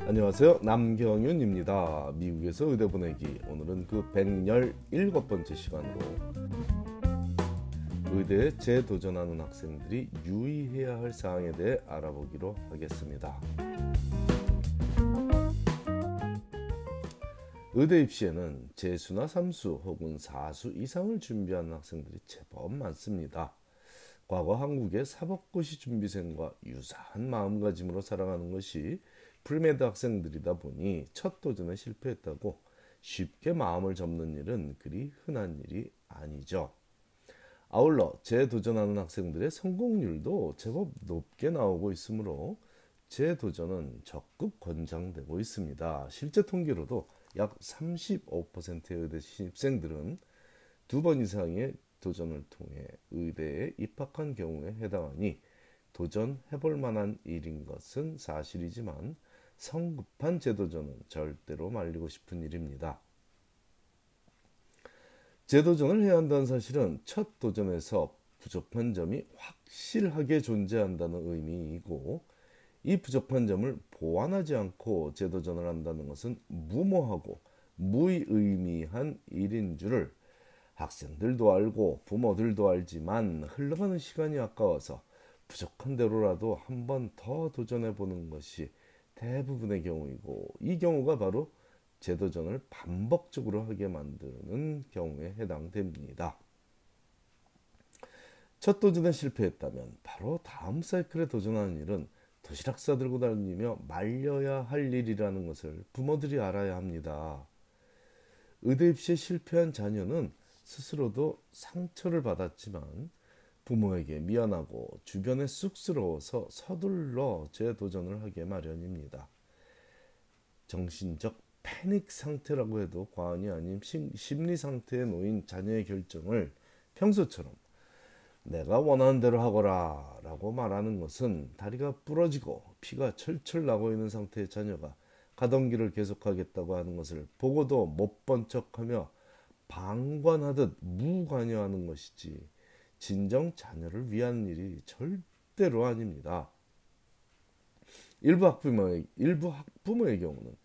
안녕하세요. 남경윤입니다. 미국에서 의대 보내기. 오늘은 그 117번째 시간으로 의대에 재도전하는 학생들이 유의해야 할 사항에 대해 알아보기로 하겠습니다. 의대 입시에는 재수나 삼수 혹은 사수 이상을 준비하는 학생들이 제법 많습니다. 과거 한국의 사법고시 준비생과 유사한 마음가짐으로 살아가는 것이 pre-med 학생들이다 보니 첫 도전에 실패했다고 쉽게 마음을 접는 일은 그리 흔한 일이 아니죠. 아울러 재도전하는 학생들의 성공률도 제법 높게 나오고 있으므로 재도전은 적극 권장되고 있습니다. 실제 통계로도 약 35%의 의대 신입생들은 두 번 이상의 도전을 통해 의대에 입학한 경우에 해당하니 도전해볼 만한 일인 것은 사실이지만 성급한 재도전은 절대로 말리고 싶은 일입니다. 재도전을 해야 한다는 사실은 첫 도전에서 부족한 점이 확실하게 존재한다는 의미이고 이 부족한 점을 보완하지 않고 재도전을 한다는 것은 무모하고 무의미한 일인 줄을 학생들도 알고 부모들도 알지만 흘러가는 시간이 아까워서 부족한 대로라도 한 번 더 도전해 보는 것이 대부분의 경우이고 이 경우가 바로 재도전을 반복적으로 하게 만드는 경우에 해당됩니다. 첫 도전에 실패했다면 바로 다음 사이클에 도전하는 일은 도시락 싸들고 다니며 말려야 할 일이라는 것을 부모들이 알아야 합니다. 의대 입시에 실패한 자녀는 스스로도 상처를 받았지만 부모에게 미안하고 주변에 쑥스러워서 서둘러 재도전을 하게 마련입니다. 정신적 패닉 상태라고 해도 과언이 아닌 심리 상태에 놓인 자녀의 결정을 평소처럼 내가 원하는 대로 하거라 라고 말하는 것은 다리가 부러지고 피가 철철 나고 있는 상태의 자녀가 가던 길을 계속하겠다고 하는 것을 보고도 못 본 척하며 방관하듯 무관여하는 것이지 진정 자녀를 위한 일이 절대로 아닙니다. 일부 학부모의, 일부 학부모의 경우는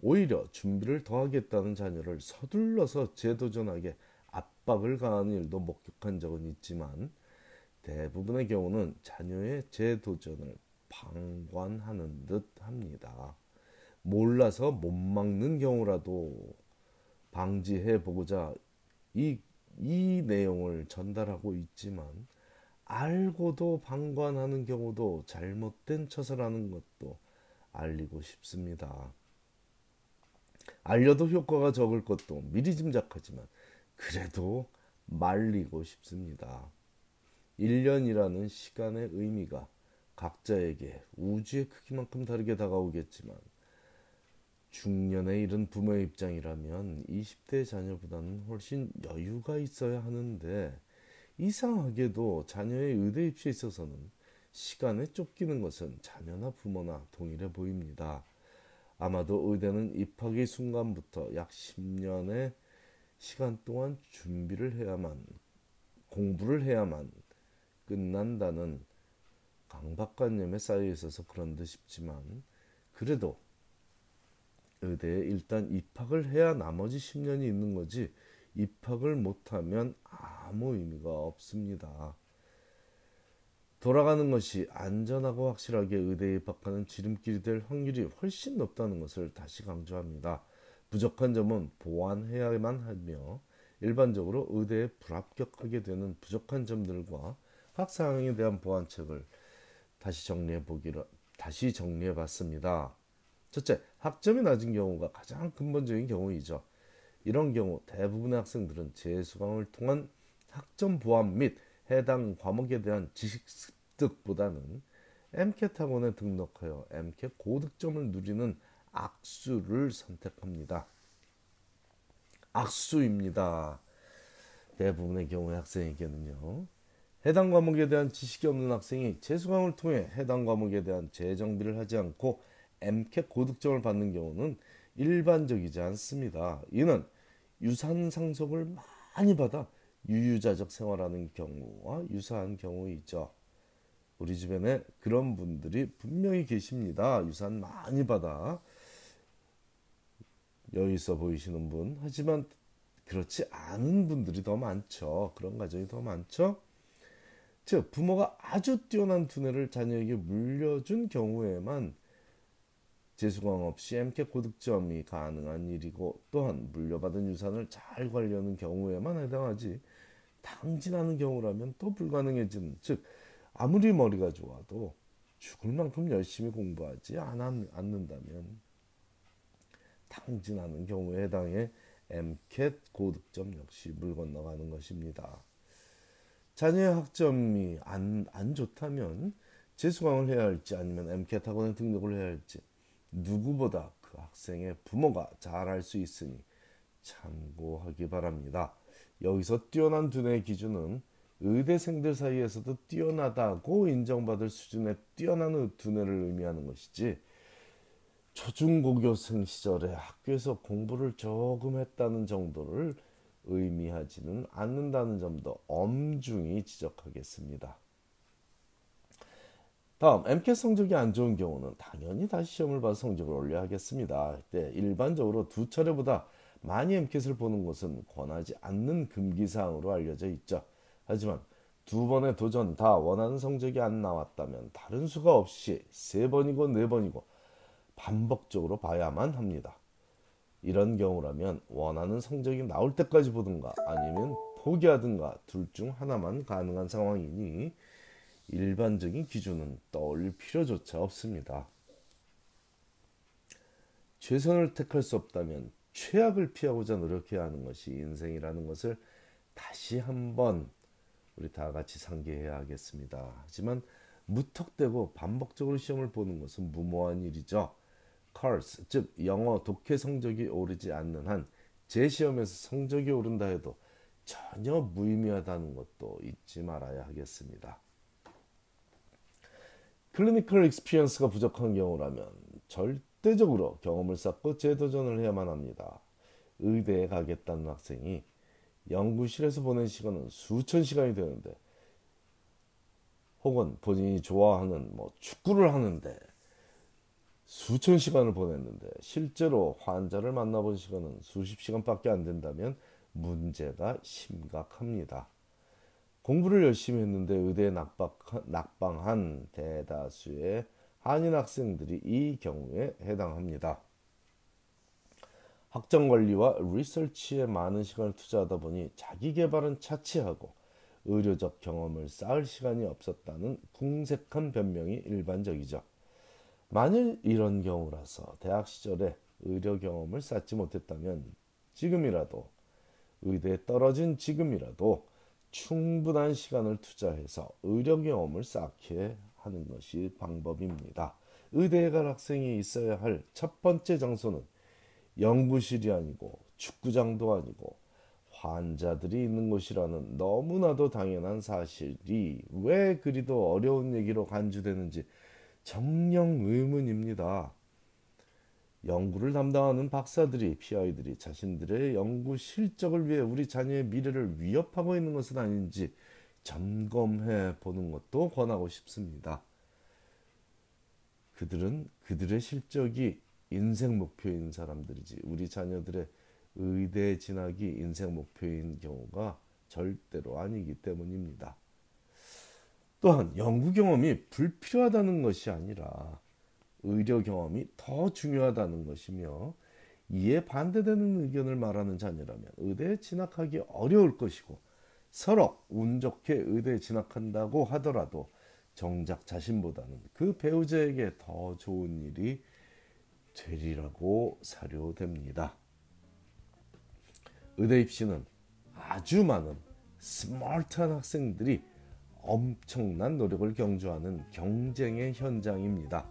오히려 준비를 더하겠다는 자녀를 서둘러서 재도전하게 압박을 가하는 일도 목격한 적은 있지만 대부분의 경우는 자녀의 재도전을 방관하는 듯 합니다. 몰라서 못 막는 경우라도 방지해 보고자 이, 이 내용을 전달하고 있지만 알고도 방관하는 경우도 잘못된 처사라는 것도 알리고 싶습니다. 알려도 효과가 적을 것도 미리 짐작하지만 그래도 말리고 싶습니다. 1년이라는 시간의 의미가 각자에게 우주의 크기만큼 다르게 다가오겠지만 중년에 이른 부모의 입장이라면 20대 자녀보다는 훨씬 여유가 있어야 하는데 이상하게도 자녀의 의대 입시에 있어서는 시간에 쫓기는 것은 자녀나 부모나 동일해 보입니다. 아마도 의대는 입학의 순간부터 약 10년의 시간 동안 준비를 해야만 공부를 해야만 끝난다는 강박관념에 쌓여 있어서 그런 듯 싶지만 그래도 의 대에 일단 입학을 해야 나머지 10년이 있는 거지 입학을 못하면 아무 의미가 없습니다. 돌아가는 것이 안전하고 확실하게 의대에 입학하는 지름길이 될 확률이 훨씬 높다는 것을 다시 강조합니다. 부족한 점은 보완해야만 하며 일반적으로 의대에 불합격하게 되는 부족한 점들과 각 사항에 대한 보완책을 다시 정리해 보기로 다시 정리해 봤습니다. 첫째, 학점이 낮은 경우가 가장 근본적인 경우이죠. 이런 경우 대부분의 학생들은 재수강을 통한 학점 보완 및 해당 과목에 대한 지식 습득보다는 MCAT 학원에 등록하여 MCAT 고득점을 누리는 악수를 선택합니다. 악수입니다. 대부분의 경우의 학생에게는요. 해당 과목에 대한 지식이 없는 학생이 재수강을 통해 해당 과목에 대한 재정비를 하지 않고 MCAT 고득점을 받는 경우는 일반적이지 않습니다. 이는 유산 상속을 많이 받아 유유자적 생활하는 경우와 유사한 경우이죠. 우리 주변에 그런 분들이 분명히 계십니다. 유산 많이 받아 여유 있어 보이시는 분. 하지만 그렇지 않은 분들이 더 많죠. 그런 가정이 더 많죠. 즉 부모가 아주 뛰어난 두뇌를 자녀에게 물려준 경우에만 재수강 없이 MCAT 고득점이 가능한 일이고 또한 물려받은 유산을 잘 관리하는 경우에만 해당하지 당진하는 경우라면 또 불가능해지는 즉 아무리 머리가 좋아도 죽을 만큼 열심히 공부하지 않는다면 당진하는 경우에 해당해 MCAT 고득점 역시 물 건너가는 것입니다. 자녀의 학점이 안, 안 좋다면 재수강을 해야 할지 아니면 MCAT 학원에 등록을 해야 할지 누구보다 그 학생의 부모가 잘 알 수 있으니 참고하기 바랍니다. 여기서 뛰어난 두뇌의 기준은 의대생들 사이에서도 뛰어나다고 인정받을 수준의 뛰어난 두뇌를 의미하는 것이지 초중고교생 시절에 학교에서 공부를 조금 했다는 정도를 의미하지는 않는다는 점도 엄중히 지적하겠습니다. 다음 MCAT 성적이 안 좋은 경우는 당연히 다시 시험을 봐서 성적을 올려야 하겠습니다. 네, 일반적으로 두 차례보다 많이 MCAT을 보는 것은 권하지 않는 금기사항으로 알려져 있죠. 하지만 두 번의 도전 다 원하는 성적이 안 나왔다면 다른 수가 없이 세 번이고 네 번이고 반복적으로 봐야만 합니다. 이런 경우라면 원하는 성적이 나올 때까지 보든가 아니면 포기하든가 둘 중 하나만 가능한 상황이니 일반적인 기준은 떠올릴 필요조차 없습니다. 최선을 택할 수 없다면 최악을 피하고자 노력해야 하는 것이 인생이라는 것을 다시 한번 우리 다 같이 상기해야 하겠습니다. 하지만 무턱대고 반복적으로 시험을 보는 것은 무모한 일이죠. curse, 즉 영어 독해 성적이 오르지 않는 한 재시험에서 성적이 오른다 해도 전혀 무의미하다는 것도 잊지 말아야 하겠습니다. clinical experience가 부족한 경우라면 절대적으로 경험을 쌓고 재도전을 해야만 합니다. 의대에 가겠다는 학생이 연구실에서 보낸 시간은 수천 시간이 되는데 혹은 본인이 좋아하는 뭐 축구를 하는데 수천 시간을 보냈는데 실제로 환자를 만나본 시간은 수십 시간밖에 안 된다면 문제가 심각합니다. 공부를 열심히 했는데 의대에 낙박, 낙방한 대다수의 한인 학생들이 이 경우에 해당합니다. 학점 관리와 리서치에 많은 시간을 투자하다 보니 자기 개발은 차치하고 의료적 경험을 쌓을 시간이 없었다는 궁색한 변명이 일반적이죠. 만일 이런 경우라서 대학 시절에 의료 경험을 쌓지 못했다면 지금이라도 의대에 떨어진 지금이라도 충분한 시간을 투자해서 의료 경험을 쌓게 하는 것이 방법입니다. 의대에 갈 학생이 있어야 할 첫 번째 장소는 연구실이 아니고 축구장도 아니고 환자들이 있는 곳이라는 너무나도 당연한 사실이 왜 그리도 어려운 얘기로 간주되는지 정령 의문입니다. 연구를 담당하는 박사들이 PI들이 자신들의 연구 실적을 위해 우리 자녀의 미래를 위협하고 있는 것은 아닌지 점검해 보는 것도 권하고 싶습니다. 그들은 그들의 실적이 인생 목표인 사람들이지 우리 자녀들의 의대 진학이 인생 목표인 경우가 절대로 아니기 때문입니다. 또한 연구 경험이 불필요하다는 것이 아니라 의료 경험이 더 중요하다는 것이며 이에 반대되는 의견을 말하는 자녀라면 의대에 진학하기 어려울 것이고 서로 운 좋게 의대에 진학한다고 하더라도 정작 자신보다는 그 배우자에게 더 좋은 일이 되리라고 사료됩니다. 의대 입시는 아주 많은 스마트한 학생들이 엄청난 노력을 경주하는 경쟁의 현장입니다.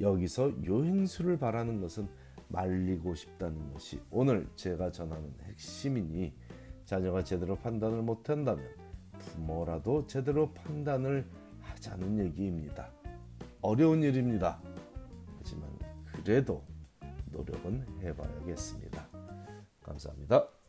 여기서 요행수를 바라는 것은 말리고 싶다는 것이 오늘 제가 전하는 핵심이니 자녀가 제대로 판단을 못한다면 부모라도 제대로 판단을 하자는 얘기입니다. 어려운 일입니다. 하지만 그래도 노력은 해봐야겠습니다. 감사합니다.